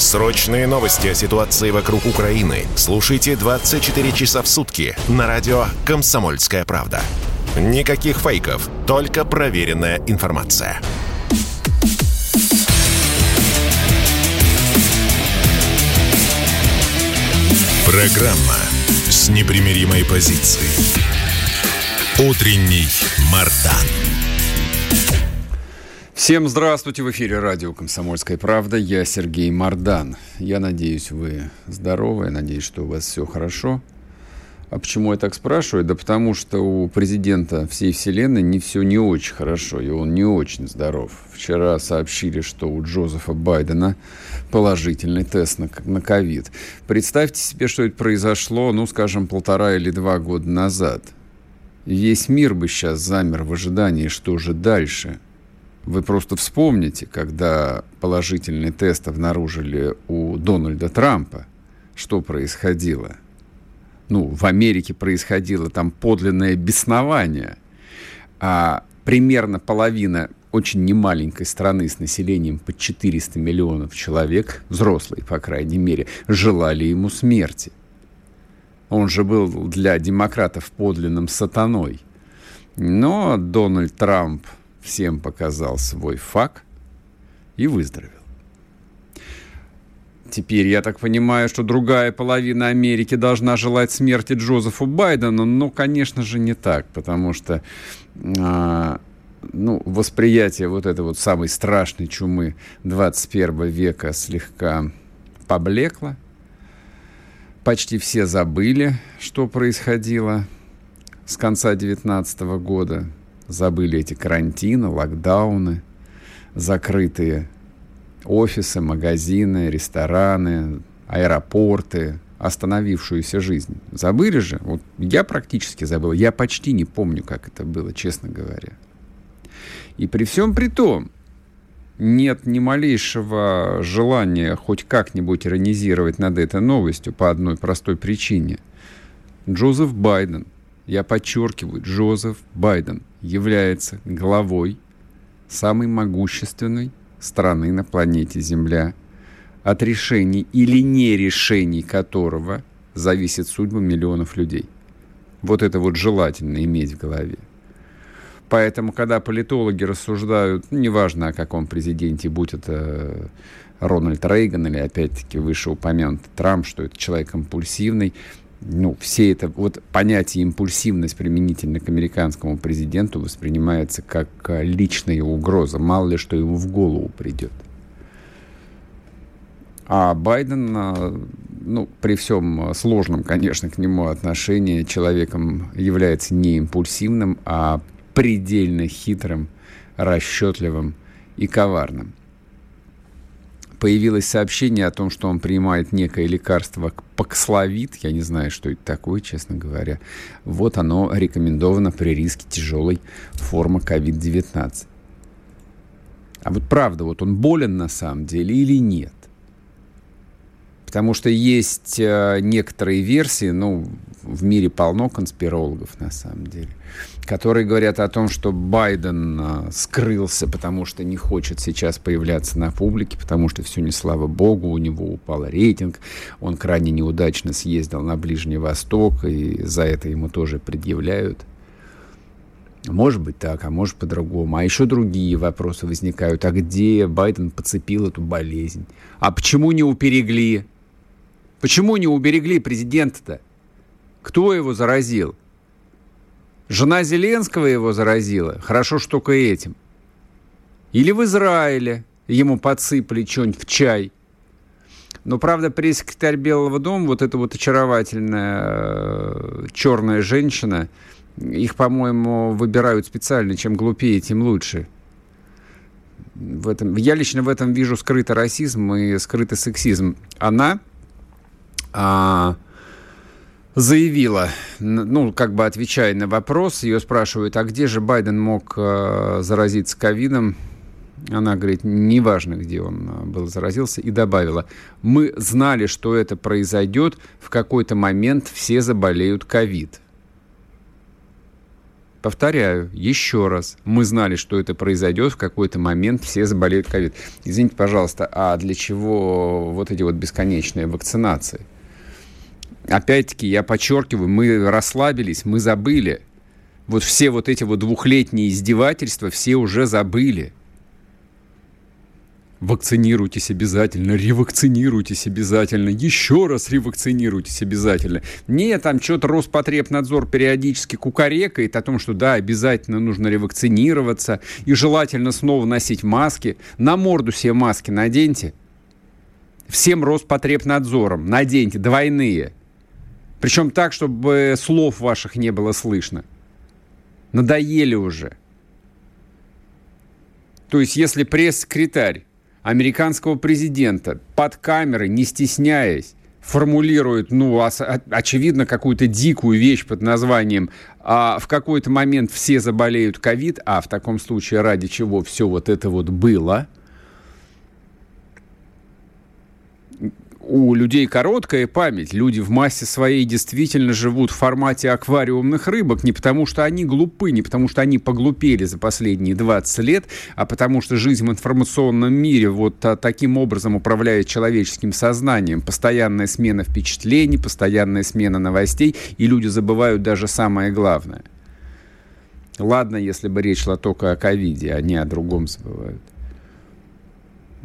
Срочные новости о ситуации вокруг Украины слушайте 24 часа в сутки на радио «Комсомольская правда». Никаких фейков, только проверенная информация. Программа с непримиримой позицией. Утренний Мардан. Всем здравствуйте! В эфире радио «Комсомольская правда». Я Сергей Мардан. Я надеюсь, вы здоровы. Я надеюсь, что у вас все хорошо. А почему я так спрашиваю? Да потому что у президента всей вселенной не все не очень хорошо, и он не очень здоров. Вчера сообщили, что у Джозефа Байдена положительный тест на ковид. Представьте себе, что это произошло, ну, скажем, полтора или два года назад. Весь мир бы сейчас замер в ожидании, что же дальше. Вы просто вспомните, когда положительный тест обнаружили у Дональда Трампа, что происходило – ну, в Америке происходило там подлинное беснование, а примерно половина очень немаленькой страны с населением под 400 миллионов человек, взрослые, по крайней мере, желали ему смерти. Он же был для демократов подлинным сатаной. Но Дональд Трамп всем показал свой факт и выздоровел. Теперь я так понимаю, что другая половина Америки должна желать смерти Джозефу Байдену, но, конечно же, не так, потому что а, ну, восприятие вот этой вот самой страшной чумы 21 века слегка поблекло. Почти все забыли, что происходило с конца 19 года. Забыли эти карантины, локдауны, закрытые офисы, магазины, рестораны, аэропорты, остановившуюся жизнь. Забыли же? Вот я практически забыл. Я почти не помню, как это было, честно говоря. И при всем при том, нет ни малейшего желания хоть как-нибудь иронизировать над этой новостью по одной простой причине. Джозеф Байден, я подчеркиваю, Джозеф Байден является главой самой могущественной страны на планете Земля, от решений или нерешений которого зависит судьба миллионов людей. Вот это вот желательно иметь в голове. Поэтому, когда политологи рассуждают, ну, неважно о каком президенте, будь это Рональд Рейган или, опять-таки, вышеупомянутый Трамп, что это человек импульсивный, ну, все это, вот понятие импульсивность применительно к американскому президенту воспринимается как э, личная угроза. Мало ли, что ему в голову придет. А Байден, э, ну, при всем сложном, конечно, к нему отношении, человеком является не импульсивным, а предельно хитрым, расчетливым и коварным появилось сообщение о том, что он принимает некое лекарство Паксловид. Я не знаю, что это такое, честно говоря. Вот оно рекомендовано при риске тяжелой формы COVID-19. А вот правда, вот он болен на самом деле или нет? Потому что есть э, некоторые версии, ну, в мире полно конспирологов на самом деле, которые говорят о том, что Байден э, скрылся, потому что не хочет сейчас появляться на публике, потому что все не слава богу, у него упал рейтинг, он крайне неудачно съездил на Ближний Восток, и за это ему тоже предъявляют. Может быть так, а может по-другому. А еще другие вопросы возникают. А где Байден подцепил эту болезнь? А почему не уперегли? Почему не уберегли президента-то? Кто его заразил? Жена Зеленского его заразила. Хорошо, что только этим. Или в Израиле ему подсыпали что-нибудь в чай. Но, правда, пресс-секретарь Белого дома, вот эта вот очаровательная э, черная женщина, их, по-моему, выбирают специально. Чем глупее, тем лучше. В этом, я лично в этом вижу скрытый расизм и скрытый сексизм. Она а, заявила, ну, как бы отвечая на вопрос, ее спрашивают, а где же Байден мог а, заразиться ковидом? Она говорит, неважно, где он а, был заразился, и добавила, мы знали, что это произойдет, в какой-то момент все заболеют ковид. Повторяю, еще раз, мы знали, что это произойдет, в какой-то момент все заболеют ковид. Извините, пожалуйста, а для чего вот эти вот бесконечные вакцинации? Опять-таки, я подчеркиваю, мы расслабились, мы забыли. Вот все вот эти вот двухлетние издевательства все уже забыли. Вакцинируйтесь обязательно, ревакцинируйтесь обязательно, еще раз ревакцинируйтесь обязательно. Не, там что-то Роспотребнадзор периодически кукарекает о том, что да, обязательно нужно ревакцинироваться и желательно снова носить маски. На морду себе маски наденьте. Всем Роспотребнадзором наденьте двойные. Причем так, чтобы слов ваших не было слышно. Надоели уже. То есть, если пресс-секретарь американского президента под камерой, не стесняясь, формулирует, ну, очевидно, какую-то дикую вещь под названием а в какой-то момент все заболеют ковид, а в таком случае ради чего все вот это вот было – у людей короткая память. Люди в массе своей действительно живут в формате аквариумных рыбок не потому, что они глупы, не потому, что они поглупели за последние 20 лет, а потому что жизнь в информационном мире вот а, таким образом управляет человеческим сознанием. Постоянная смена впечатлений, постоянная смена новостей, и люди забывают даже самое главное. Ладно, если бы речь шла только о ковиде, они о другом забывают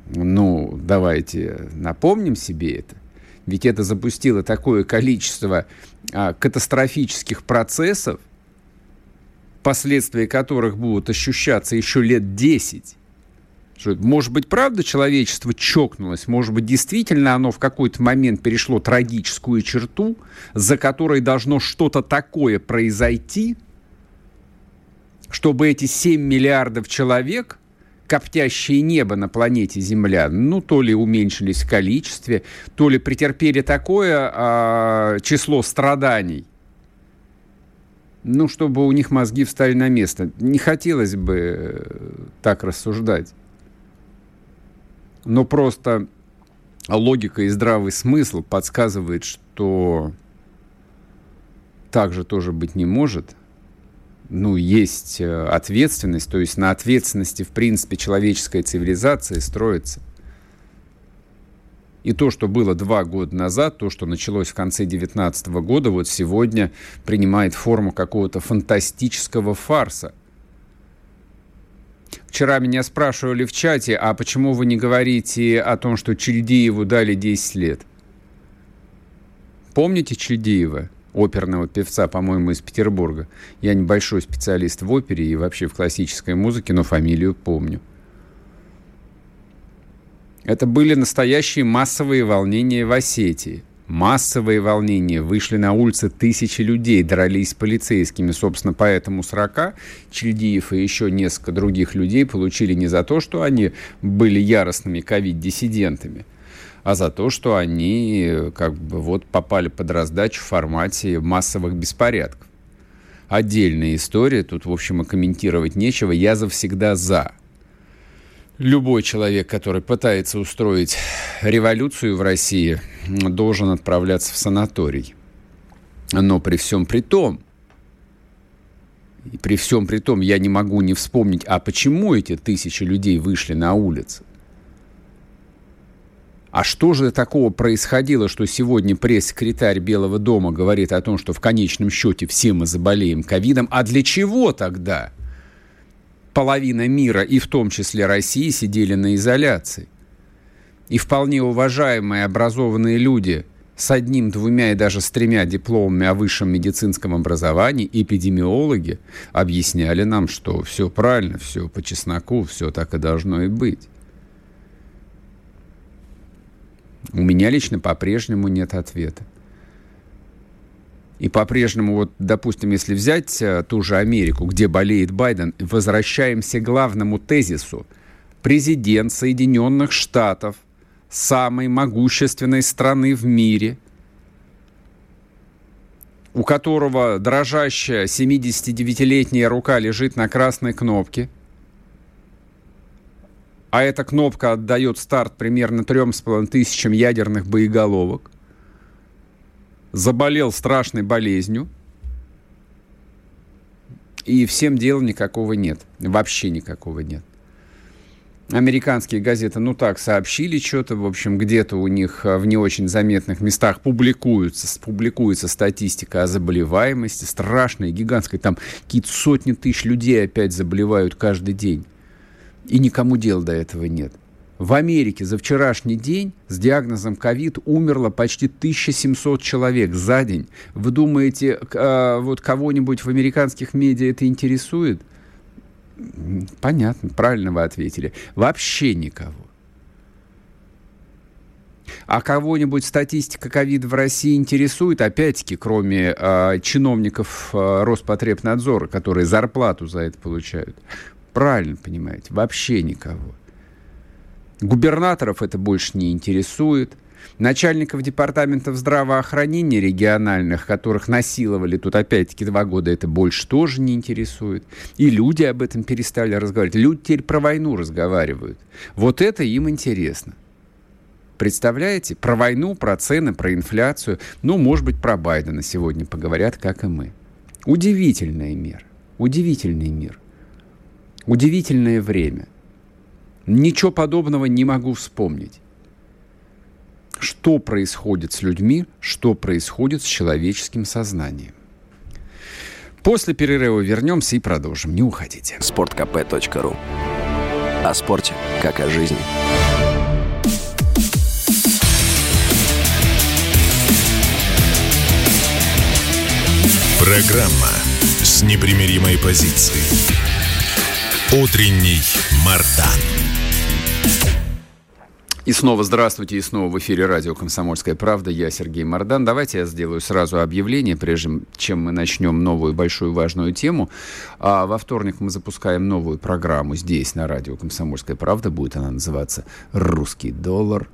ну, давайте напомним себе это. Ведь это запустило такое количество а, катастрофических процессов, последствия которых будут ощущаться еще лет 10. Что, может быть, правда человечество чокнулось? Может быть, действительно оно в какой-то момент перешло трагическую черту, за которой должно что-то такое произойти, чтобы эти 7 миллиардов человек – коптящее небо на планете Земля, ну, то ли уменьшились в количестве, то ли претерпели такое а, число страданий, ну, чтобы у них мозги встали на место. Не хотелось бы э, так рассуждать. Но просто логика и здравый смысл подсказывает, что так же тоже быть не может – ну, есть э, ответственность, то есть на ответственности, в принципе, человеческая цивилизация строится. И то, что было два года назад, то, что началось в конце 2019 года, вот сегодня принимает форму какого-то фантастического фарса. Вчера меня спрашивали в чате, а почему вы не говорите о том, что Чельдиеву дали 10 лет? Помните Чельдиева? Оперного певца, по-моему, из Петербурга. Я небольшой специалист в опере и вообще в классической музыке, но фамилию помню. Это были настоящие массовые волнения в Осетии. Массовые волнения. Вышли на улицы тысячи людей, дрались с полицейскими. Собственно, поэтому срока Чельдиев и еще несколько других людей получили не за то, что они были яростными ковид-диссидентами, а за то, что они как бы вот попали под раздачу в формате массовых беспорядков. Отдельная история, тут, в общем, и комментировать нечего. Я завсегда за. Любой человек, который пытается устроить революцию в России, должен отправляться в санаторий. Но при всем при том, при всем при том, я не могу не вспомнить, а почему эти тысячи людей вышли на улицы? А что же такого происходило, что сегодня пресс-секретарь Белого дома говорит о том, что в конечном счете все мы заболеем ковидом? А для чего тогда половина мира, и в том числе России, сидели на изоляции? И вполне уважаемые образованные люди с одним, двумя и даже с тремя дипломами о высшем медицинском образовании эпидемиологи объясняли нам, что все правильно, все по чесноку, все так и должно и быть. У меня лично по-прежнему нет ответа. И по-прежнему, вот, допустим, если взять э, ту же Америку, где болеет Байден, возвращаемся к главному тезису. Президент Соединенных Штатов, самой могущественной страны в мире, у которого дрожащая 79-летняя рука лежит на красной кнопке, а эта кнопка отдает старт примерно 3,5 тысячам ядерных боеголовок, заболел страшной болезнью, и всем дела никакого нет. Вообще никакого нет. Американские газеты, ну так, сообщили что-то, в общем, где-то у них э, в не очень заметных местах публикуется, публикуется статистика о заболеваемости, страшная, гигантская, там какие-то сотни тысяч людей опять заболевают каждый день. И никому дела до этого нет. В Америке за вчерашний день с диагнозом ковид умерло почти 1700 человек за день. Вы думаете, э, вот кого-нибудь в американских медиа это интересует? Понятно, правильно вы ответили. Вообще никого. А кого-нибудь статистика ковид в России интересует, опять-таки, кроме э, чиновников э, Роспотребнадзора, которые зарплату за это получают? Правильно понимаете, вообще никого. Губернаторов это больше не интересует. Начальников департаментов здравоохранения региональных, которых насиловали тут опять-таки два года, это больше тоже не интересует. И люди об этом перестали разговаривать. Люди теперь про войну разговаривают. Вот это им интересно. Представляете? Про войну, про цены, про инфляцию. Ну, может быть, про Байдена сегодня поговорят, как и мы. Удивительная мера. Удивительный мир. Удивительное время. Ничего подобного не могу вспомнить. Что происходит с людьми, что происходит с человеческим сознанием. После перерыва вернемся и продолжим. Не уходите. Спорткп.ру О спорте, как о жизни. Программа с непримиримой позицией. Утренний Мардан. И снова здравствуйте, и снова в эфире радио «Комсомольская правда». Я Сергей Мордан. Давайте я сделаю сразу объявление, прежде чем мы начнем новую большую важную тему. А во вторник мы запускаем новую программу здесь, на радио «Комсомольская правда». Будет она называться «Русский доллар».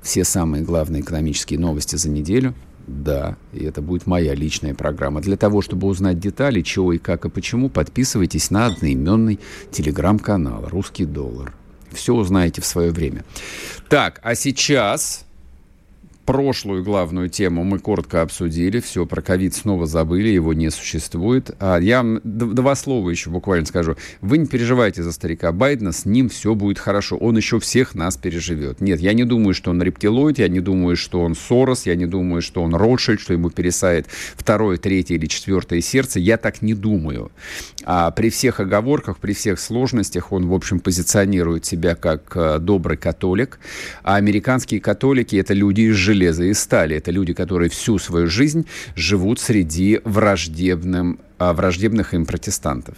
Все самые главные экономические новости за неделю. Да, и это будет моя личная программа. Для того, чтобы узнать детали, чего и как и почему, подписывайтесь на одноименный телеграм-канал «Русский доллар». Все узнаете в свое время. Так, а сейчас прошлую главную тему мы коротко обсудили. Все, про ковид снова забыли, его не существует. А я два слова еще буквально скажу. Вы не переживайте за старика Байдена, с ним все будет хорошо. Он еще всех нас переживет. Нет, я не думаю, что он рептилоид, я не думаю, что он Сорос, я не думаю, что он Ротшильд, что ему пересает второе, третье или четвертое сердце. Я так не думаю. А при всех оговорках, при всех сложностях он, в общем, позиционирует себя как э, добрый католик. А американские католики — это люди из железа и стали. Это люди, которые всю свою жизнь живут среди враждебным, а, враждебных им протестантов.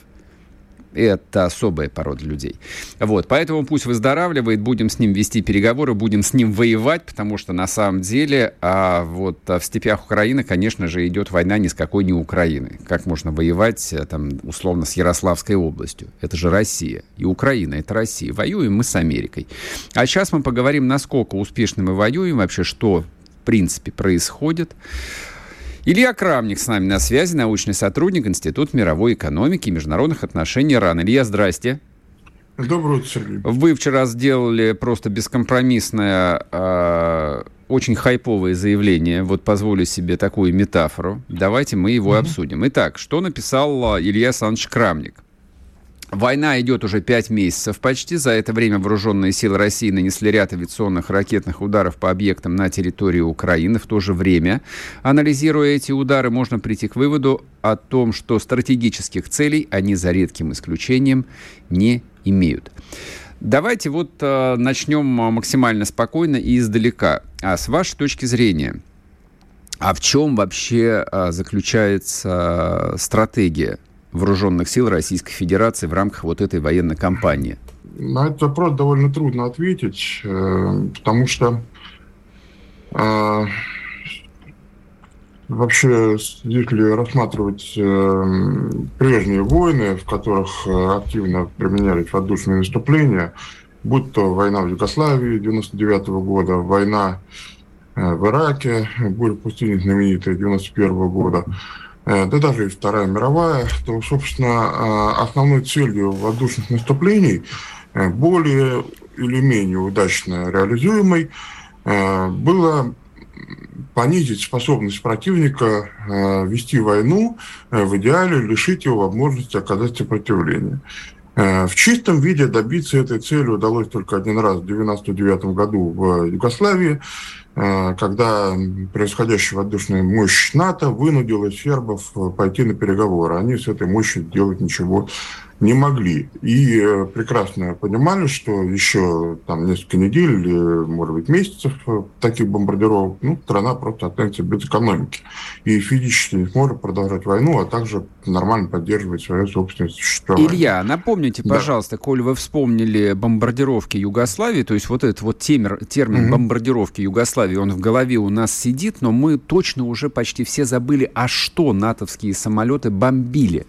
Это особая порода людей. Вот, поэтому пусть выздоравливает, будем с ним вести переговоры, будем с ним воевать, потому что на самом деле а, вот а в степях Украины, конечно же, идет война ни с какой не Украины. Как можно воевать э, там условно с Ярославской областью? Это же Россия. И Украина — это Россия. Воюем мы с Америкой. А сейчас мы поговорим, насколько успешно мы воюем, вообще что в принципе происходит. Илья Крамник с нами на связи, научный сотрудник Института мировой экономики и международных отношений РАН. Илья, здрасте. Доброе утро, Сергей. Вы вчера сделали просто бескомпромиссное, э, очень хайповое заявление. Вот позволю себе такую метафору. Давайте мы его mm-hmm. обсудим. Итак, что написал Илья Александрович Крамник? Война идет уже пять месяцев почти. За это время вооруженные силы России нанесли ряд авиационных ракетных ударов по объектам на территории Украины. В то же время, анализируя эти удары, можно прийти к выводу о том, что стратегических целей они за редким исключением не имеют. Давайте вот э, начнем максимально спокойно и издалека. А с вашей точки зрения, А в чем вообще а, заключается стратегия вооруженных сил Российской Федерации в рамках вот этой военной кампании? На этот вопрос довольно трудно ответить, э, потому что э, вообще, если рассматривать э, прежние войны, в которых активно применялись воздушные наступления, будь то война в Югославии 99 года, война в Ираке, буря пустыни знаменитая 91 года, да даже и Вторая мировая, то, собственно, основной целью воздушных наступлений Э, более или менее удачно реализуемой, э, было понизить способность противника э, вести войну, в идеале лишить его возможности оказать сопротивление. В чистом виде добиться этой цели удалось только один раз в 1999 году в Югославии, когда происходящая воздушная мощь НАТО вынудила сербов пойти на переговоры. Они с этой мощью делать ничего не могли. И э, прекрасно понимали, что еще там несколько недель или, может быть, месяцев э, таких бомбардировок, ну, страна просто останется без экономики. И физически не сможет продолжать войну, а также нормально поддерживать свое собственное существование. Илья, напомните, пожалуйста, да. коль вы вспомнили бомбардировки Югославии, то есть вот этот вот термин, термин угу. бомбардировки Югославии, он в голове у нас сидит, но мы точно уже почти все забыли, а что натовские самолеты бомбили.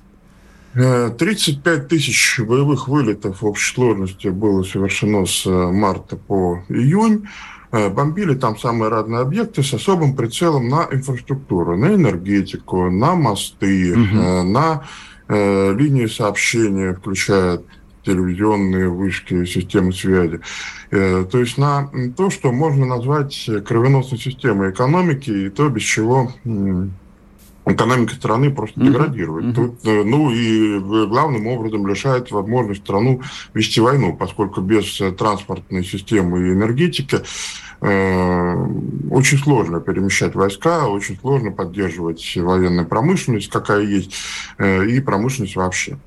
35 э, тысяч боевых вылетов в общей сложности было совершено с э, марта по июнь. Э, бомбили там самые разные объекты с особым прицелом на инфраструктуру, на энергетику, на мосты, угу. на линии сообщения, включая телевизионные вышки, системы связи. То есть на то, что можно назвать кровеносной системой экономики, и то, без чего экономика страны просто mm-hmm. деградирует. Mm-hmm. Тут, э, ну и главным образом лишает возможность страну вести войну, поскольку без э, транспортной системы и энергетики э, очень сложно перемещать войска, очень сложно поддерживать военную промышленность, какая есть, э, и промышленность вообще.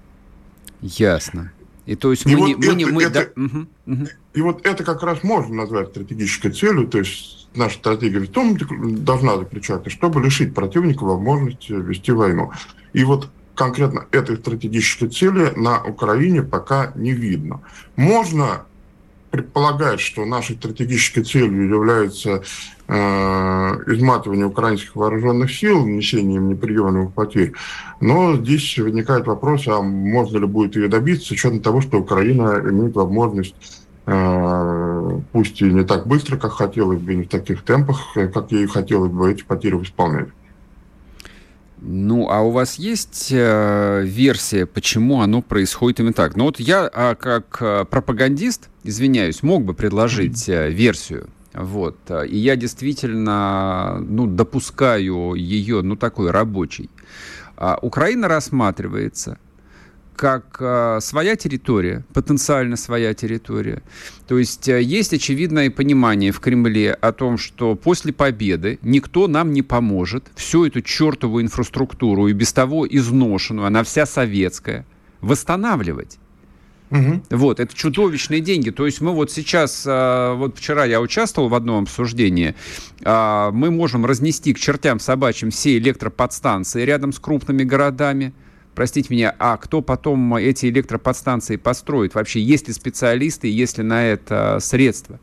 Ясно. И то есть мы, и не, вот мы, это, не, мы это, да, угу, угу. И вот это как раз можно назвать стратегической целью, то есть наша стратегия в том должна заключаться, чтобы лишить противника возможности вести войну. И вот конкретно этой стратегической цели на Украине пока не видно. Можно предполагать, что нашей стратегической целью является э, изматывание украинских вооруженных сил, нанесение им неприемлемых потерь. Но здесь возникает вопрос, а можно ли будет ее добиться, с учетом того, что Украина имеет возможность Э, пусть и не так быстро, как хотелось бы, не в таких темпах, э, как ей хотелось бы эти потери восполнять. Ну, а у вас есть э, версия, почему оно происходит именно так? Ну, вот я, а, как э, пропагандист, извиняюсь, мог бы предложить э, версию. Вот. И я действительно, ну, допускаю ее, ну, такой рабочий. А, Украина рассматривается как э, своя территория, потенциально своя территория. То есть э, есть очевидное понимание в Кремле о том, что после победы никто нам не поможет всю эту чертову инфраструктуру и без того изношенную, она вся советская, восстанавливать. Угу. Вот, это чудовищные деньги. То есть мы вот сейчас, э, вот вчера я участвовал в одном обсуждении, э, мы можем разнести к чертям собачьим все электроподстанции рядом с крупными городами, простите меня, а кто потом эти электроподстанции построит? Вообще, есть ли специалисты, есть ли на это средства?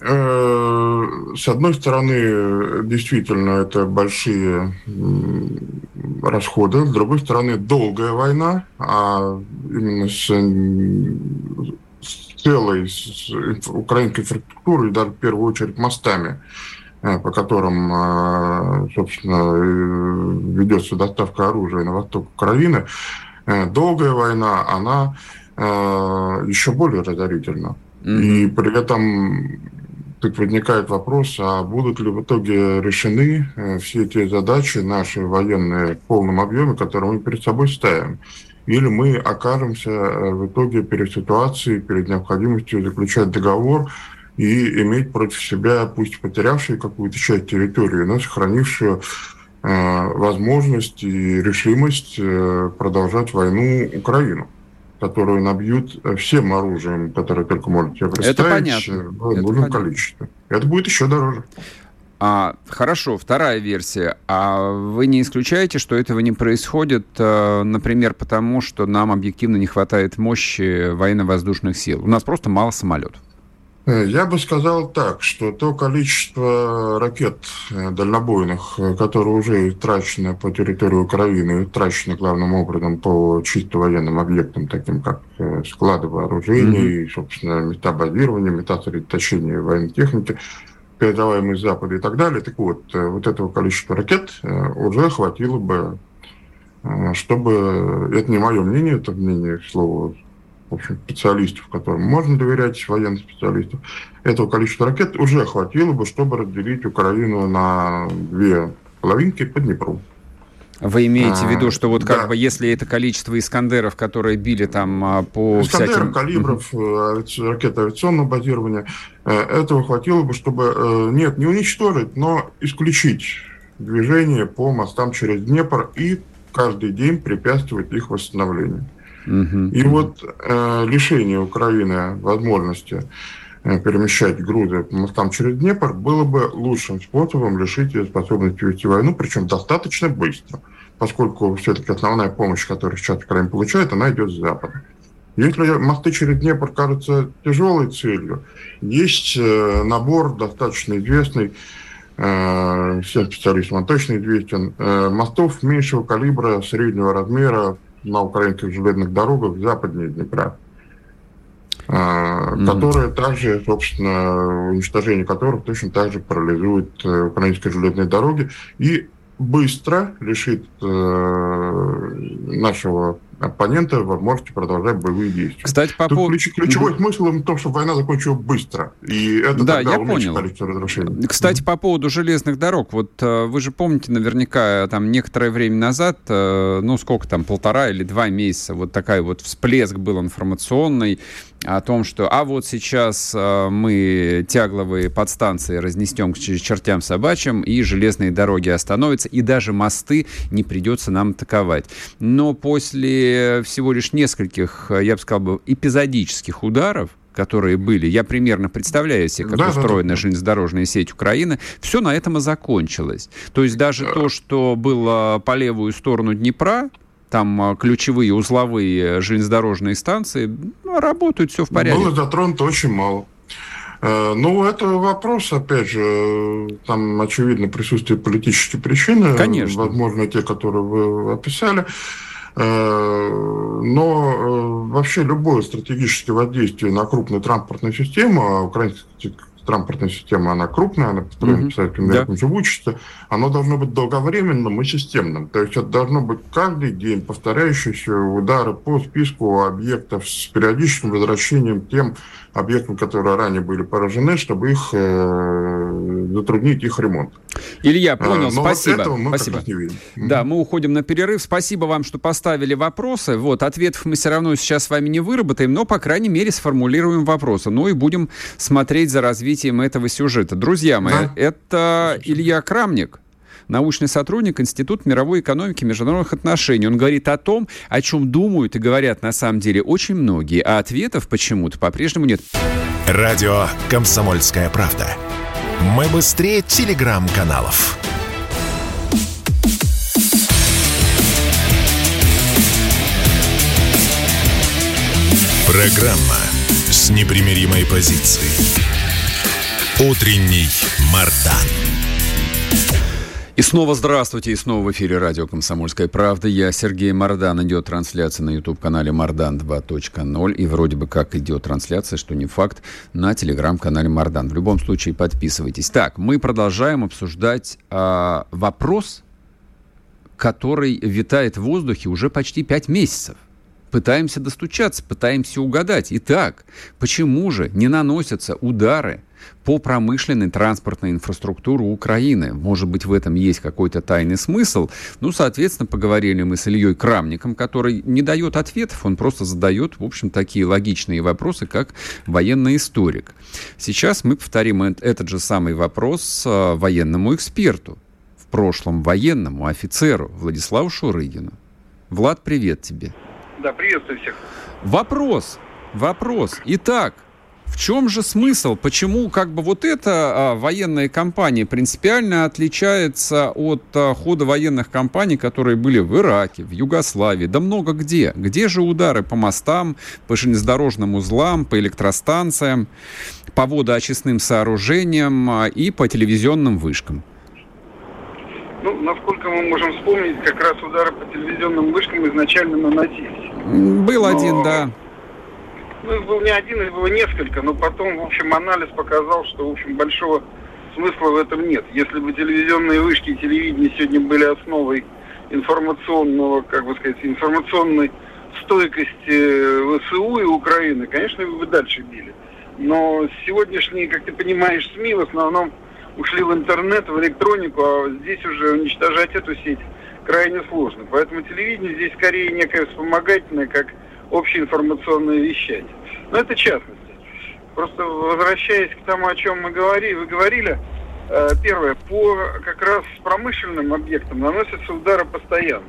Э, с одной стороны, действительно, это большие расходы. С другой стороны, долгая война, а именно с, с целой с украинской инфраструктурой, даже в первую очередь мостами, по которым, э, собственно, ведется доставка оружия на восток Украины, э, долгая война, она еще более разорительна. Mm-hmm. И при этом тут возникает вопрос, а будут ли в итоге решены все те задачи наши военные в полном объеме, которые мы перед собой ставим. Или мы окажемся в итоге перед ситуацией, перед необходимостью заключать договор, и иметь против себя, пусть потерявшую какую-то часть территории, но сохранившую э, возможность и решимость э, продолжать войну Украину которую набьют всем оружием, которое только можете себе представить, Это понятно. в нужном количестве. Это будет еще дороже. А, хорошо, вторая версия. А вы не исключаете, что этого не происходит, э, например, потому что нам объективно не хватает мощи военно-воздушных сил? У нас просто мало самолетов. Э, я бы сказал так, что то количество ракет э, дальнобойных, которые уже трачены по территории Украины, трачены главным образом по чисто военным объектам, таким как склады вооружений, mm-hmm. собственно, места сосредоточения военной техники, передаваемые с Запада и так далее. Так вот, э, вот этого количества ракет э, уже хватило бы, э, чтобы... Это не мое мнение, это мнение, слово, в общем, специалистов, которым можно доверять, военных специалистов. Этого количества ракет уже хватило бы, чтобы разделить Украину на две половинки по Днепру. Вы имеете в виду, что вот как да. бы если это количество Искандеров, которые били там а, по Искандеров, всяким... калибров, mm-hmm. ракет авиационного базирования, э, этого хватило бы, чтобы, э, нет, не уничтожить, но исключить движение по мостам через Днепр и каждый день препятствовать их восстановлению. Mm-hmm. И вот э, лишение Украины возможности перемещать грузы по мостам через Днепр было бы лучшим способом лишить ее способности вести войну, причем достаточно быстро, поскольку все-таки основная помощь, которую сейчас Украина получает, она идет с запада. Если мосты через Днепр кажутся тяжелой целью, есть э, набор достаточно известный, э, всем специалистам он точно известен, э, мостов меньшего калибра, среднего размера на украинских железных дорогах западнее Днепра mm-hmm. которые также, собственно, уничтожение которых точно так же парализует э, украинские железные дороги и быстро лишит э, нашего оппонента возможности продолжать боевые действия. Кстати, по поводу... Ключ, ключевой mm-hmm. смысл в том, чтобы война закончилась быстро. И это да, я понял. количество разрушений. Кстати, mm-hmm. по поводу железных дорог. Вот э, вы же помните наверняка там некоторое время назад, э, ну сколько там, полтора или два месяца, вот такая вот всплеск был информационный о том, что а вот сейчас э, мы тягловые подстанции разнесем к чертям собачьим, и железные дороги остановятся, и даже мосты не придется нам атаковать. Но после всего лишь нескольких, я бы сказал, бы, эпизодических ударов, которые были, я примерно представляю себе, как да, устроена да, да. железнодорожная сеть Украины, все на этом и закончилось. То есть даже то, что было по левую сторону Днепра, там ключевые узловые железнодорожные станции, ну, работают, все в порядке. Было затронуто очень мало. Э, ну, это вопрос, опять же, там, очевидно, присутствие политических причин. Конечно. Возможно, те, которые вы описали. Э, но э, вообще любое стратегическое воздействие на крупную транспортную систему, а украинская транспортная система, она крупная, она построена mm-hmm. писателем да. учится, оно должно быть долговременным и системным. То есть это должно быть каждый день повторяющиеся удары по списку объектов с периодическим возвращением тем объектам, которые ранее были поражены, чтобы их э, затруднить их ремонт. Илья, понял, Но спасибо. Вот этого мы спасибо. не видим. Да, мы уходим на перерыв. Спасибо вам, что поставили вопросы. Вот, ответов мы все равно сейчас с вами не выработаем, но, по крайней мере, сформулируем вопросы. Ну и будем смотреть за развитием этого сюжета. Друзья мои, да. это Илья Крамник, научный сотрудник Института мировой экономики и международных отношений. Он говорит о том, о чем думают и говорят на самом деле очень многие, а ответов почему-то по-прежнему нет. Радио «Комсомольская правда». Мы быстрее телеграм-каналов. Программа с непримиримой позицией. Утренний Мардан. И снова здравствуйте, и снова в эфире радио «Комсомольская правда». Я Сергей Мордан. Идет трансляция на YouTube-канале Мордан 2.0. И вроде бы как идет трансляция, что не факт, на телеграм-канале Мордан. В любом случае подписывайтесь. Так, мы продолжаем обсуждать а, вопрос, который витает в воздухе уже почти пять месяцев пытаемся достучаться, пытаемся угадать. Итак, почему же не наносятся удары по промышленной транспортной инфраструктуре Украины. Может быть, в этом есть какой-то тайный смысл. Ну, соответственно, поговорили мы с Ильей Крамником, который не дает ответов, он просто задает, в общем, такие логичные вопросы, как военный историк. Сейчас мы повторим этот же самый вопрос а, военному эксперту, в прошлом военному офицеру Владиславу Шурыгину. Влад, привет тебе. Да, приветствую всех. Вопрос, вопрос. Итак, В чем же смысл? Почему как бы вот эта а, военная кампания принципиально отличается от а, хода военных кампаний, которые были в Ираке, в Югославии, да много где? Где же удары по мостам, по железнодорожным узлам, по электростанциям, по водоочистным сооружениям а, и по телевизионным вышкам? Ну, насколько мы можем вспомнить, как раз удары по телевизионным вышкам изначально наносились. Был Но... один, да. Ну, их был не один, их было несколько, но потом, в общем, анализ показал, что, в общем, большого смысла в этом нет. Если бы телевизионные вышки и телевидение сегодня были основой информационного, как бы сказать, информационной стойкости ВСУ и Украины, конечно, вы бы дальше били. Но сегодняшние, как ты понимаешь, СМИ в основном ушли в интернет, в электронику, а здесь уже уничтожать эту сеть крайне сложно. Поэтому телевидение здесь скорее некое вспомогательное, как общеинформационное вещание. Но это частности. Просто возвращаясь к тому, о чем мы говорили, вы говорили, э, первое, по как раз промышленным объектам наносятся удары постоянно.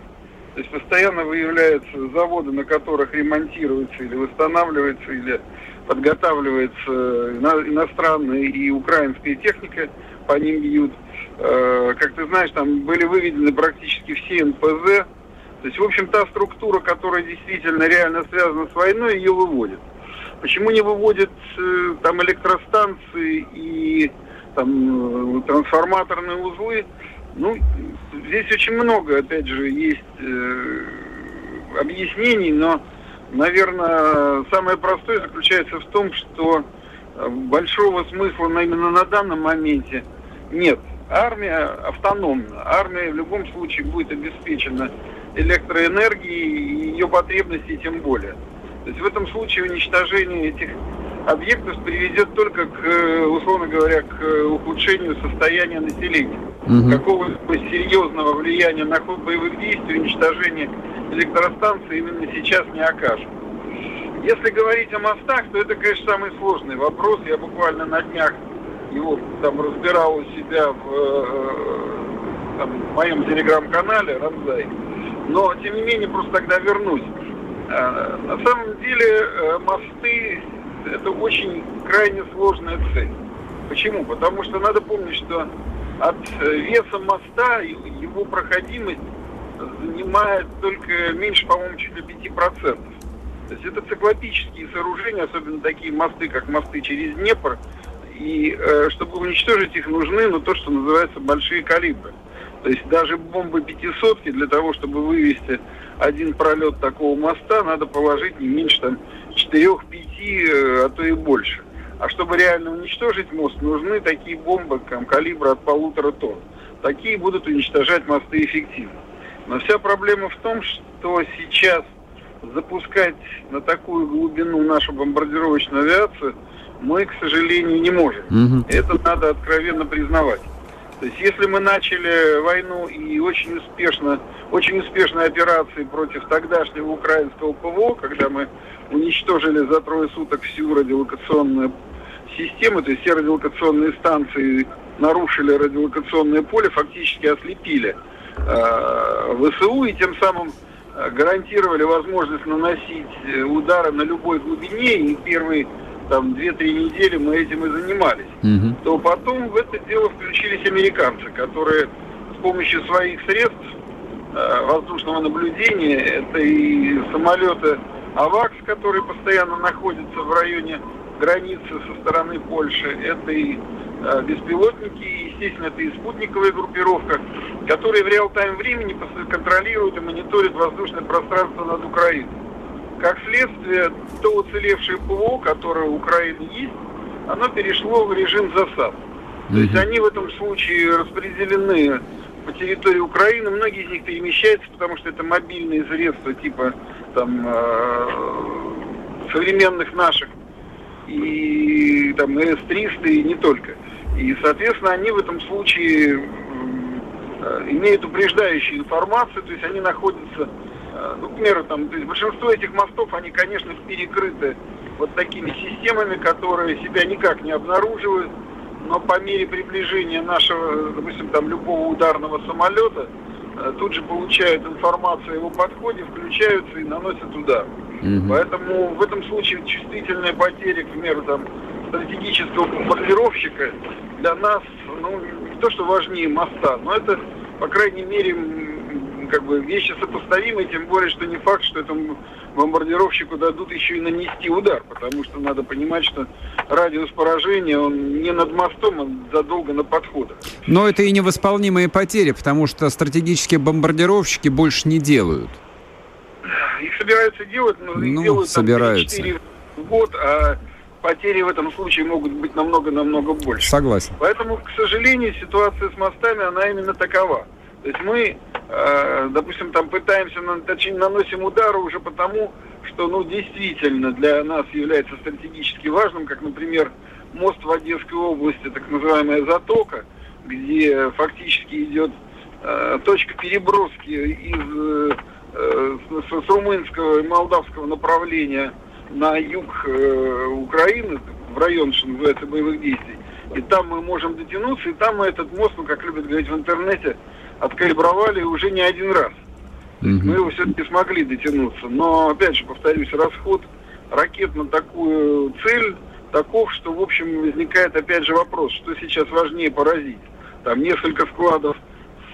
То есть постоянно выявляются заводы, на которых ремонтируется или восстанавливается, или подготавливается иностранная и украинская техника, по ним бьют. Э, как ты знаешь, там были выведены практически все НПЗ, то есть, в общем, та структура, которая действительно реально связана с войной, ее выводит. Почему не выводят э, там электростанции и там э, трансформаторные узлы? Ну, здесь очень много, опять же, есть э, объяснений, но, наверное, самое простое заключается в том, что э, большого смысла именно на данном моменте нет. Армия автономна. Армия в любом случае будет обеспечена электроэнергии и ее потребностей тем более. То есть в этом случае уничтожение этих объектов приведет только к, э, условно говоря, к ухудшению состояния населения. Угу. Какого-либо серьезного влияния на ход боевых действий уничтожение электростанции именно сейчас не окажет. Если говорить о мостах, то это, конечно, самый сложный вопрос. Я буквально на днях его там разбирал у себя в, э, там, в моем телеграм-канале «Ранзай». Но, тем не менее, просто тогда вернусь. Э, на самом деле, э, мосты – это очень крайне сложная цель. Почему? Потому что надо помнить, что от веса моста его проходимость занимает только меньше, по-моему, чуть ли 5%. То есть это циклопические сооружения, особенно такие мосты, как мосты через Днепр. И э, чтобы уничтожить их, нужны, ну, то, что называется, большие калибры. То есть даже бомбы пятисотки для того, чтобы вывести один пролет такого моста, надо положить не меньше там 4-5, э, а то и больше. А чтобы реально уничтожить мост, нужны такие бомбы там, калибра от полутора тонн. Такие будут уничтожать мосты эффективно. Но вся проблема в том, что сейчас запускать на такую глубину нашу бомбардировочную авиацию мы, к сожалению, не можем. Угу. Это надо откровенно признавать. То есть если мы начали войну и очень успешно, очень успешные операции против тогдашнего украинского ПВО, когда мы уничтожили за трое суток всю радиолокационную систему, то есть все радиолокационные станции нарушили радиолокационное поле, фактически ослепили э, ВСУ и тем самым э, гарантировали возможность наносить э, удары на любой глубине. И первые там 2-3 недели мы этим и занимались, угу. то потом в это дело включились американцы, которые с помощью своих средств э, воздушного наблюдения, это и самолеты АВАКС, которые постоянно находятся в районе границы со стороны Польши, это и э, беспилотники, и, естественно, это и спутниковая группировка, которые в реал-тайм времени контролируют и мониторят воздушное пространство над Украиной. Как следствие, то уцелевшее ПВО, которое у Украины есть, оно перешло в режим засад. То есть они в этом случае распределены по территории Украины. Многие из них перемещаются, потому что это мобильные средства типа там э, современных наших и там С-300 и не только. И, соответственно, они в этом случае э, имеют упреждающую информацию, то есть они находятся ну, к примеру, там, то есть большинство этих мостов, они, конечно, перекрыты вот такими системами, которые себя никак не обнаруживают, но по мере приближения нашего, допустим, там, любого ударного самолета, э, тут же получают информацию о его подходе, включаются и наносят удар. Угу. Поэтому в этом случае чувствительная потеря, к примеру, там, стратегического бомбардировщика для нас, ну, не то, что важнее моста, но это, по крайней мере, как бы вещи сопоставимые, тем более, что не факт, что этому бомбардировщику дадут еще и нанести удар, потому что надо понимать, что радиус поражения, он не над мостом, а задолго на подходах. Но это и невосполнимые потери, потому что стратегические бомбардировщики больше не делают. Их собираются делать, но ну, их делают собираются. там 4 в год, а потери в этом случае могут быть намного-намного больше. Согласен. Поэтому, к сожалению, ситуация с мостами, она именно такова. То есть мы, э, допустим, там пытаемся, точнее, наносим удары уже потому, что, ну, действительно для нас является стратегически важным, как, например, мост в Одесской области, так называемая Затока, где фактически идет э, точка переброски из э, с, с румынского и молдавского направления на юг э, Украины, в район, что называется, боевых действий. И там мы можем дотянуться, и там мы этот мост, ну, как любят говорить в интернете, откалибровали уже не один раз. Mm-hmm. Мы его все-таки смогли дотянуться. Но, опять же, повторюсь, расход ракет на такую цель таков, что, в общем, возникает, опять же, вопрос, что сейчас важнее поразить. Там несколько складов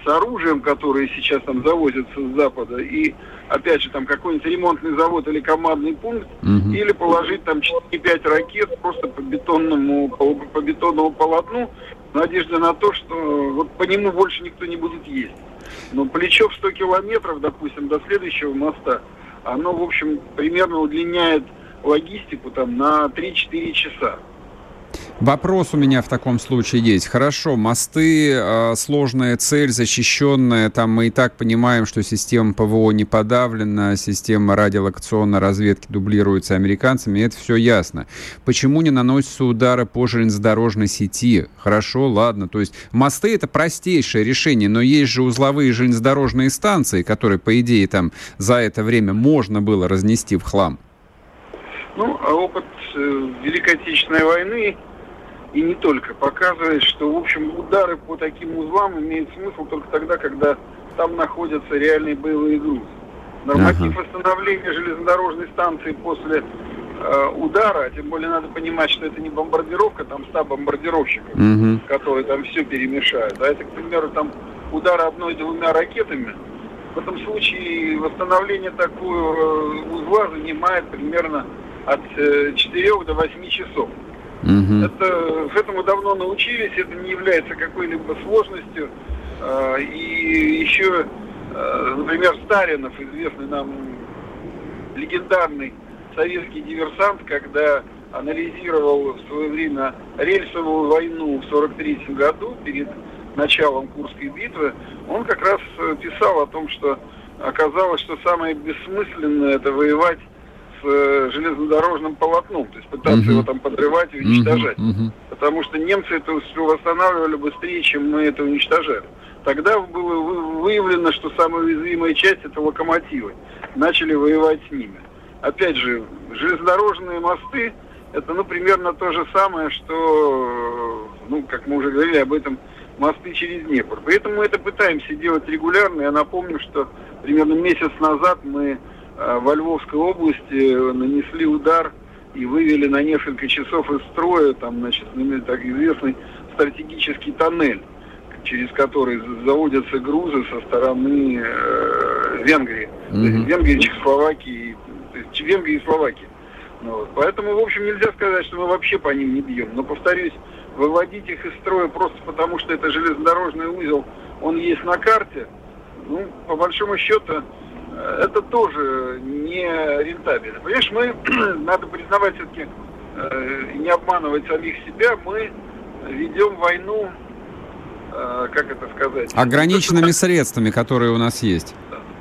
с оружием, которые сейчас там завозятся с Запада, и опять же, там какой-нибудь ремонтный завод или командный пункт, угу. или положить там 4-5 ракет просто по бетонному, по, по бетонному полотну, в надежде на то, что вот по нему больше никто не будет ездить. Но плечо в 100 километров, допустим, до следующего моста, оно, в общем, примерно удлиняет логистику там на 3-4 часа. Вопрос у меня в таком случае есть. Хорошо, мосты, э, сложная цель, защищенная. Там мы и так понимаем, что система ПВО не подавлена, система радиолокационной разведки дублируется американцами, это все ясно. Почему не наносятся удары по железнодорожной сети? Хорошо, ладно. То есть мосты это простейшее решение, но есть же узловые железнодорожные станции, которые, по идее, там за это время можно было разнести в хлам. Ну, а опыт э, Великой Отечественной войны и не только показывает, что, в общем, удары по таким узлам имеют смысл только тогда, когда там находятся реальные боевые грузы. Норматив uh-huh. восстановления железнодорожной станции после э, удара, тем более надо понимать, что это не бомбардировка, там 100 бомбардировщиков, uh-huh. которые там все перемешают. А это, к примеру, там удары одной-двумя ракетами. В этом случае восстановление такого э, узла занимает примерно от 4 э, до 8 часов. Угу. Это, этому давно научились, это не является какой-либо сложностью. А, и еще, а, например, Старинов, известный нам легендарный советский диверсант, когда анализировал в свое время рельсовую войну в 43 году перед началом Курской битвы, он как раз писал о том, что оказалось, что самое бессмысленное это воевать э, железнодорожным полотном, то есть пытаться uh-huh. его там подрывать и уничтожать. Uh-huh. Uh-huh. Потому что немцы это все восстанавливали быстрее, чем мы это уничтожали. Тогда было выявлено, что самая уязвимая часть это локомотивы. Начали воевать с ними. Опять же, железнодорожные мосты это, ну, примерно то же самое, что, ну, как мы уже говорили об этом, мосты через Днепр. Поэтому мы это пытаемся делать регулярно. Я напомню, что примерно месяц назад мы во Львовской области нанесли удар и вывели на несколько часов из строя, там, значит, так известный стратегический тоннель, через который заводятся грузы со стороны э, Венгрии, mm-hmm. Венгрии, Чехословакии, Венгрии и Словакии. Ну, вот. Поэтому, в общем, нельзя сказать, что мы вообще по ним не бьем. Но, повторюсь, выводить их из строя просто потому, что это железнодорожный узел, он есть на карте, ну, по большому счету, это тоже не рентабельно. Понимаешь, мы, надо признавать все-таки, э, не обманывать самих себя, мы ведем войну, э, как это сказать? Ограниченными то, средствами, которые у нас есть.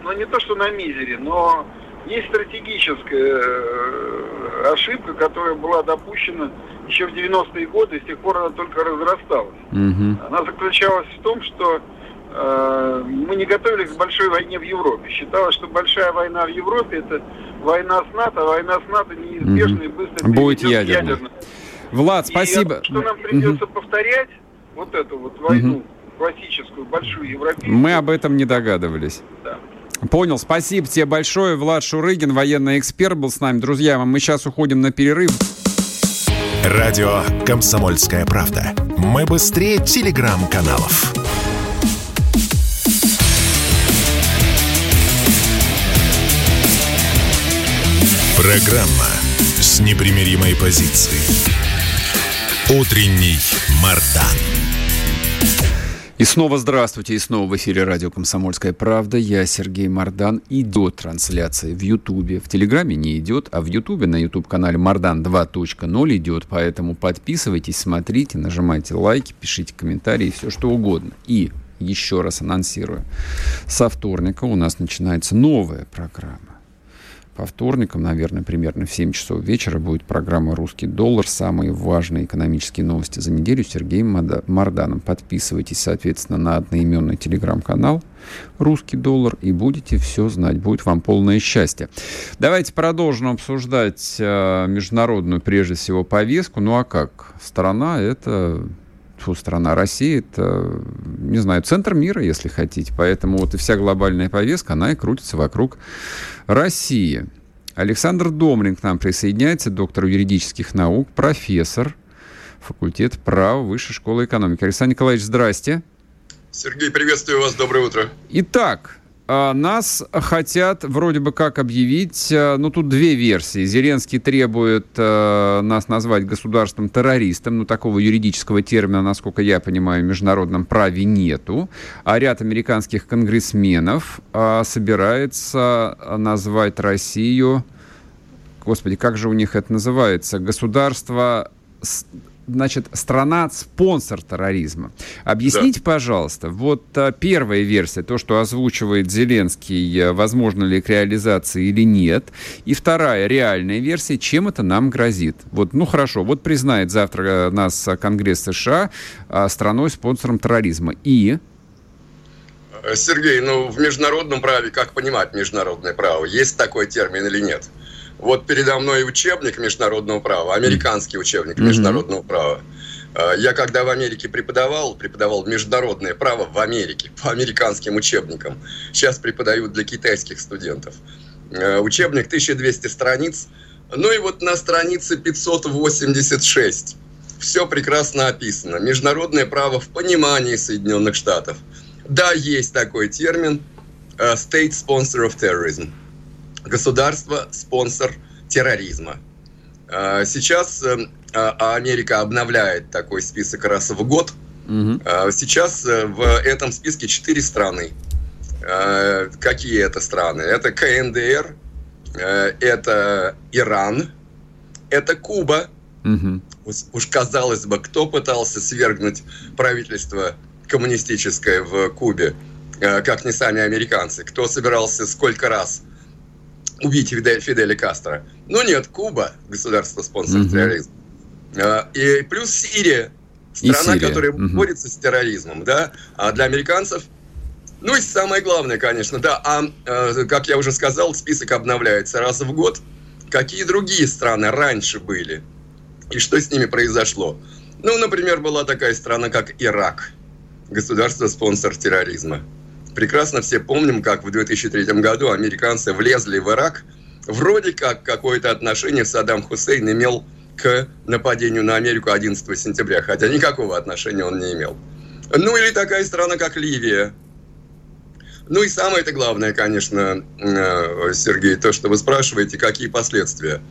Ну, не то, что на мизере, но есть стратегическая э, ошибка, которая была допущена еще в 90-е годы, и с тех пор она только разрасталась. Угу. Она заключалась в том, что мы не готовились к большой войне в Европе. Считалось, что большая война в Европе это война с НАТО, а война с НАТО неизбежно и быстро будет ядерной. ядерно. Влад, спасибо. И, что нам придется угу. повторять вот эту вот войну угу. классическую, большую европейскую. Мы об этом не догадывались. Да. Понял, спасибо тебе большое. Влад Шурыгин, военный эксперт, был с нами. Друзья, мы сейчас уходим на перерыв. Радио «Комсомольская правда». Мы быстрее телеграм-каналов. Программа с непримиримой позицией. Утренний Мардан. И снова здравствуйте, и снова в эфире радио «Комсомольская правда». Я Сергей Мордан. Идет трансляция в Ютубе. В Телеграме не идет, а в Ютубе на YouTube-канале Мордан 2.0 идет. Поэтому подписывайтесь, смотрите, нажимайте лайки, пишите комментарии, все что угодно. И еще раз анонсирую. Со вторника у нас начинается новая программа по вторникам, наверное, примерно в 7 часов вечера будет программа «Русский доллар». Самые важные экономические новости за неделю с Сергеем Марданом. Подписывайтесь, соответственно, на одноименный телеграм-канал «Русский доллар» и будете все знать. Будет вам полное счастье. Давайте продолжим обсуждать э, международную, прежде всего, повестку. Ну а как? Страна — это фу, страна Россия, это, не знаю, центр мира, если хотите. Поэтому вот и вся глобальная повестка, она и крутится вокруг России. Александр Домрин к нам присоединяется, доктор юридических наук, профессор факультет права Высшей школы экономики. Александр Николаевич, здрасте. Сергей, приветствую вас, доброе утро. Итак, нас хотят вроде бы как объявить, а, ну тут две версии. Зеленский требует э, нас назвать государством террористом, но такого юридического термина, насколько я понимаю, в международном праве нету. А ряд американских конгрессменов э, собирается назвать Россию, господи, как же у них это называется, государство значит, страна-спонсор терроризма. Объясните, да. пожалуйста, вот а, первая версия, то, что озвучивает Зеленский, а, возможно ли к реализации или нет, и вторая, реальная версия, чем это нам грозит. Вот, ну хорошо, вот признает завтра нас Конгресс США страной-спонсором терроризма. И Сергей, ну в международном праве, как понимать международное право? Есть такой термин или нет? Вот передо мной учебник международного права, американский учебник международного права. А, я когда в Америке преподавал, преподавал международное право в Америке по американским учебникам. Сейчас преподаю для китайских студентов. А, учебник 1200 страниц. Ну и вот на странице 586 все прекрасно описано. Международное право в понимании Соединенных Штатов. Да, есть такой термин а, State Sponsor of Terrorism государство спонсор терроризма. А, сейчас э, а, Америка обновляет такой список раз в год. Угу. Сейчас э, в этом списке четыре страны. Какие это страны? Это КНДР, э, это Иран, это Куба. Угу. Уж казалось бы, кто пытался свергнуть правительство коммунистическое в Кубе, как не сами американцы? Кто собирался сколько раз убить Фиделя Кастро. Но нет, Куба, государство-спонсор угу. терроризма. А, и плюс Сирия, страна, Сирия. которая угу. борется с терроризмом, да, а для американцев ну и самое главное, конечно, да, а, а как я уже сказал, список обновляется раз в год. Какие другие страны раньше были? И что с ними произошло? Ну, например, была такая страна, как Ирак, государство-спонсор терроризма. Прекрасно все помним, как в 2003 году американцы влезли в Ирак. Вроде как какое-то отношение Саддам Хусейн имел к нападению на Америку 11 сентября, хотя никакого отношения он не имел. Ну или такая страна, как Ливия. Ну и самое-то главное, конечно, э, Сергей, то, что вы спрашиваете, какие последствия.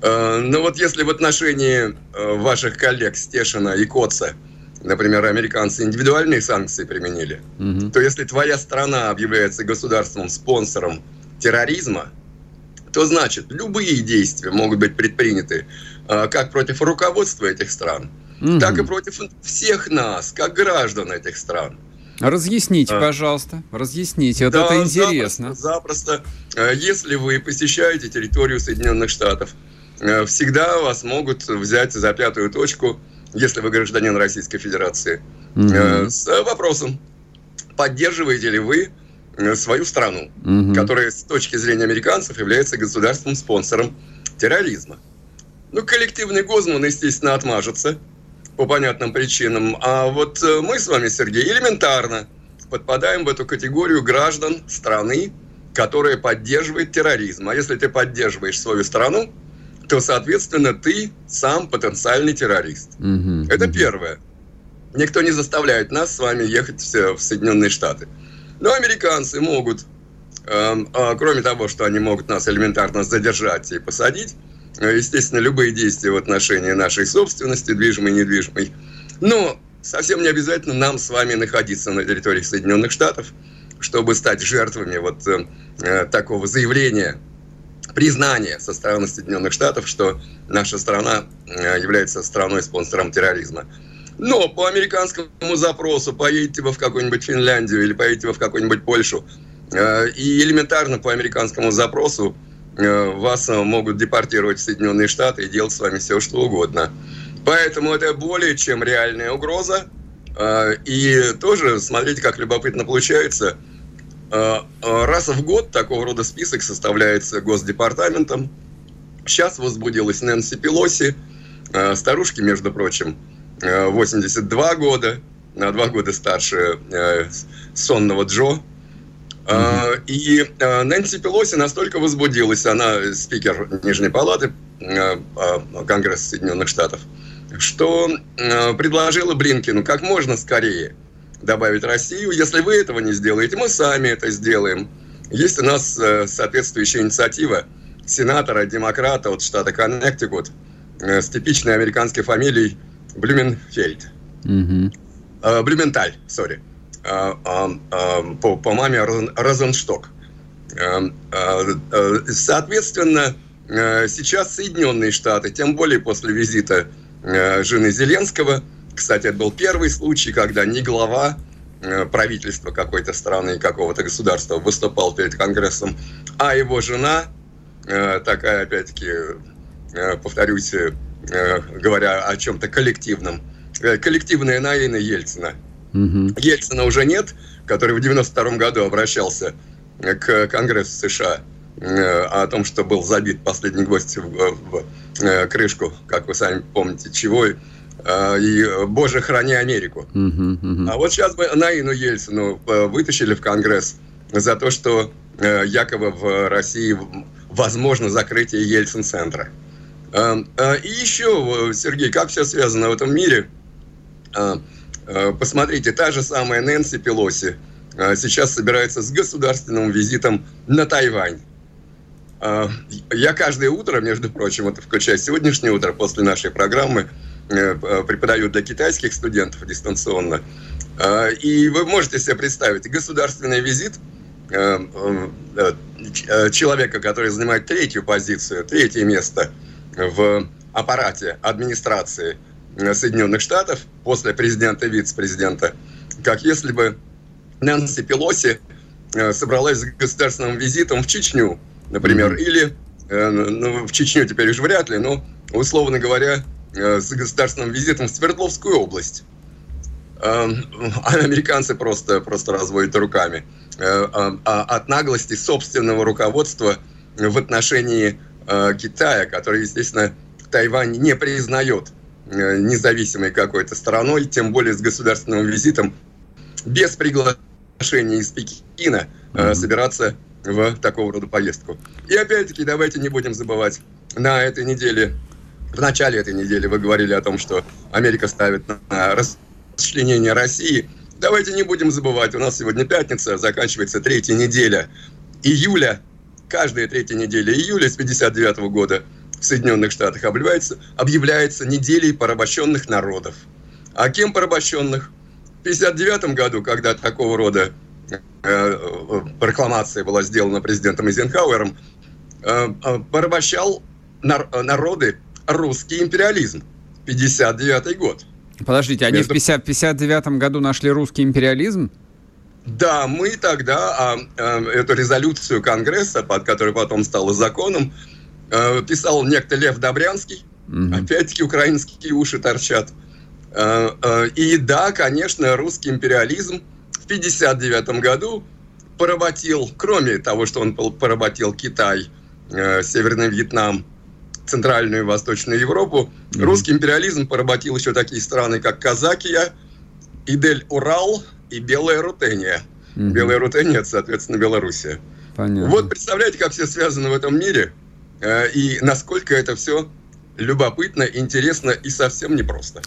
Э, ну вот если в отношении э, ваших коллег Стешина и Коца – например, американцы индивидуальные санкции применили, угу. то если твоя страна объявляется государственным спонсором терроризма, то значит любые действия могут быть предприняты а, как против руководства этих стран, угу. так и против всех нас, как граждан этих стран. Разъясните, а, пожалуйста, разъясните, вот да, это интересно. Запросто, запросто. А, если вы посещаете территорию Соединенных Штатов, а, всегда вас могут взять за пятую точку – если вы гражданин Российской Федерации, mm-hmm. с вопросом, поддерживаете ли вы э, свою страну, mm-hmm. которая с точки зрения американцев является государственным спонсором терроризма. Ну, коллективный Гозман, естественно, отмажется по понятным причинам. А вот э, мы с вами, Сергей, элементарно подпадаем в эту категорию граждан страны, которая поддерживает терроризм. А если ты поддерживаешь свою страну, то, соответственно, ты сам потенциальный террорист. Угу, Это угу. первое. Никто не заставляет нас с вами ехать в Соединенные Штаты. Но американцы могут, э, э, кроме того, что они могут нас элементарно задержать и посадить, э, естественно, любые действия в отношении нашей собственности, движимой и недвижимой. Но совсем не обязательно нам с вами находиться на территории Соединенных Штатов, чтобы стать жертвами вот э, э такого заявления признание со стороны Соединенных Штатов, что наша страна э, является страной-спонсором терроризма. Но по американскому запросу поедете вы в какую-нибудь Финляндию или поедете вы в какую-нибудь Польшу, э, и элементарно по американскому запросу э, вас могут депортировать в Соединенные Штаты и делать с вами все, что угодно. Поэтому это более чем реальная угроза. И тоже, смотрите, как любопытно получается – раз в год такого рода список составляется Госдепартаментом. Сейчас возбудилась Нэнси Пелоси, э, старушки, между прочим, 82 года, на два года старше сонного Джо. Mm-hmm. И Нэнси Пелоси настолько возбудилась, она спикер Нижней Палаты Конгресса Соединенных Штатов, что предложила Блинкину как можно скорее – добавить Россию. Если вы этого не сделаете, мы сами это сделаем. Есть у нас э, соответствующая инициатива сенатора, демократа от штата Коннектикут э, с типичной американской фамилией Блюменфельд. Mm-hmm. Блюменталь, сори. По, по маме Розеншток. Соответственно, сейчас Соединенные Штаты, тем более после визита жены Зеленского – кстати, это был первый случай, когда не глава э, правительства какой-то страны, какого-то государства выступал перед Конгрессом, а его жена, э, такая, опять-таки, э, повторюсь, говоря о чем-то коллективном, коллективная Наина Ельцина. Угу. Ельцина уже нет, который в 92 году обращался к Конгрессу США о том, что был забит последний гвоздь в, в крышку, как вы сами помните, чего и «Боже, храни Америку». Uh-huh, uh-huh. А вот сейчас бы Наину Ельцину э, вытащили в Конгресс за то, что э, якобы в России возможно закрытие Ельцин-центра. А, а, и еще, Сергей, как все связано в этом мире? Посмотрите, та же самая Нэнси Пелоси сейчас собирается с государственным визитом на Тайвань. Я каждое утро, между прочим, это включая сегодняшнее утро после нашей программы, Э, преподаю для китайских студентов дистанционно. А, и вы можете себе представить государственный визит э, э, человека, который занимает третью позицию, третье место в аппарате администрации Соединенных Штатов после президента и вице-президента, как если бы Нэнси Пелоси собралась с государственным визитом в Чечню, например, mm-hmm. или ну, в Чечню теперь уже вряд ли, но, условно говоря, Э, с государственным визитом в Свердловскую область. Эм, а американцы просто, просто разводят руками. Э, а, а от наглости собственного руководства в отношении э, Китая, который, естественно, Тайвань не признает независимой какой-то страной, тем более с государственным визитом, без приглашения из Пекина mm-hmm. собираться в такого рода поездку. И опять-таки, давайте не будем забывать, на этой неделе в начале этой недели вы говорили о том, что Америка ставит на расчленение России. Давайте не будем забывать, у нас сегодня пятница, заканчивается третья неделя июля. Каждая третья неделя июля с 59 года в Соединенных Штатах объявляется, объявляется неделей порабощенных народов. А кем порабощенных? В 59 году, когда такого рода э, э, прокламация была сделана президентом Эйзенхауэром, э, э, порабощал нар народы русский империализм. 59 год. Подождите, они Между... в 50, 59 году нашли русский империализм? Да, мы тогда а, а, эту резолюцию Конгресса, под которой потом стало законом, а, писал некто Лев Добрянский. Угу. Опять-таки украинские уши торчат. А, а, и да, конечно, русский империализм в 59 году поработил, кроме того, что он поработил Китай, а, Северный Вьетнам, Центральную и Восточную Европу. Mm-hmm. Русский империализм поработил еще такие страны, как Казакия, Идель-Урал и Белая Рутения. Mm-hmm. Белая Рутения – это, соответственно, Белоруссия. Понятно. Вот представляете, как все связано в этом мире э, и насколько это все любопытно, интересно и совсем непросто.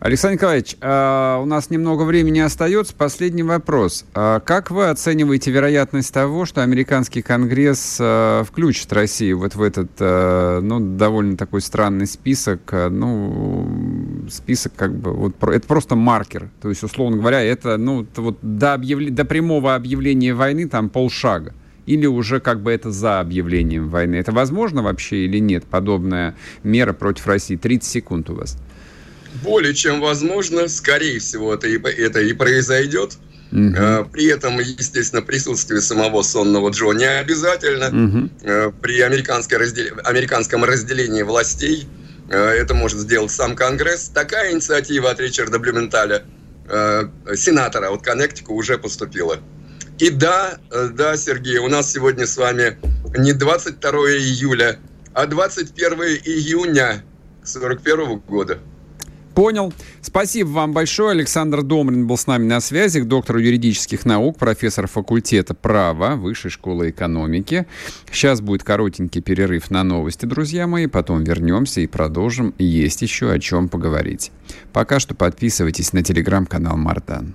Александр Николаевич, а, у нас немного времени остается. Последний вопрос. А как вы оцениваете вероятность того, что американский конгресс а, включит Россию вот в этот, ну, довольно такой странный список, ну, список как бы, вот, это просто маркер. То есть, условно говоря, это, ну, вот до, объявля... до прямого объявления войны там полшага или уже как бы это за объявлением войны? Это возможно вообще или нет, подобная мера против России? 30 секунд у вас. Более чем возможно, скорее всего, это и, это и произойдет. Угу. При этом, естественно, присутствие самого сонного Джо не обязательно. Угу. При раздел... американском разделении властей э, это может сделать сам Конгресс. Такая инициатива от Ричарда Блюменталя, сенатора от Коннектика, уже поступила. И да, э, да, Сергей, у нас сегодня с вами не 22 июля, а 21 июня 41 года. Понял. Спасибо вам большое. Александр Домрин был с нами на связи, доктор юридических наук, профессор факультета права Высшей школы экономики. Сейчас будет коротенький перерыв на новости, друзья мои. Потом вернемся и продолжим. Есть еще о чем поговорить. Пока что подписывайтесь на телеграм-канал Мардан.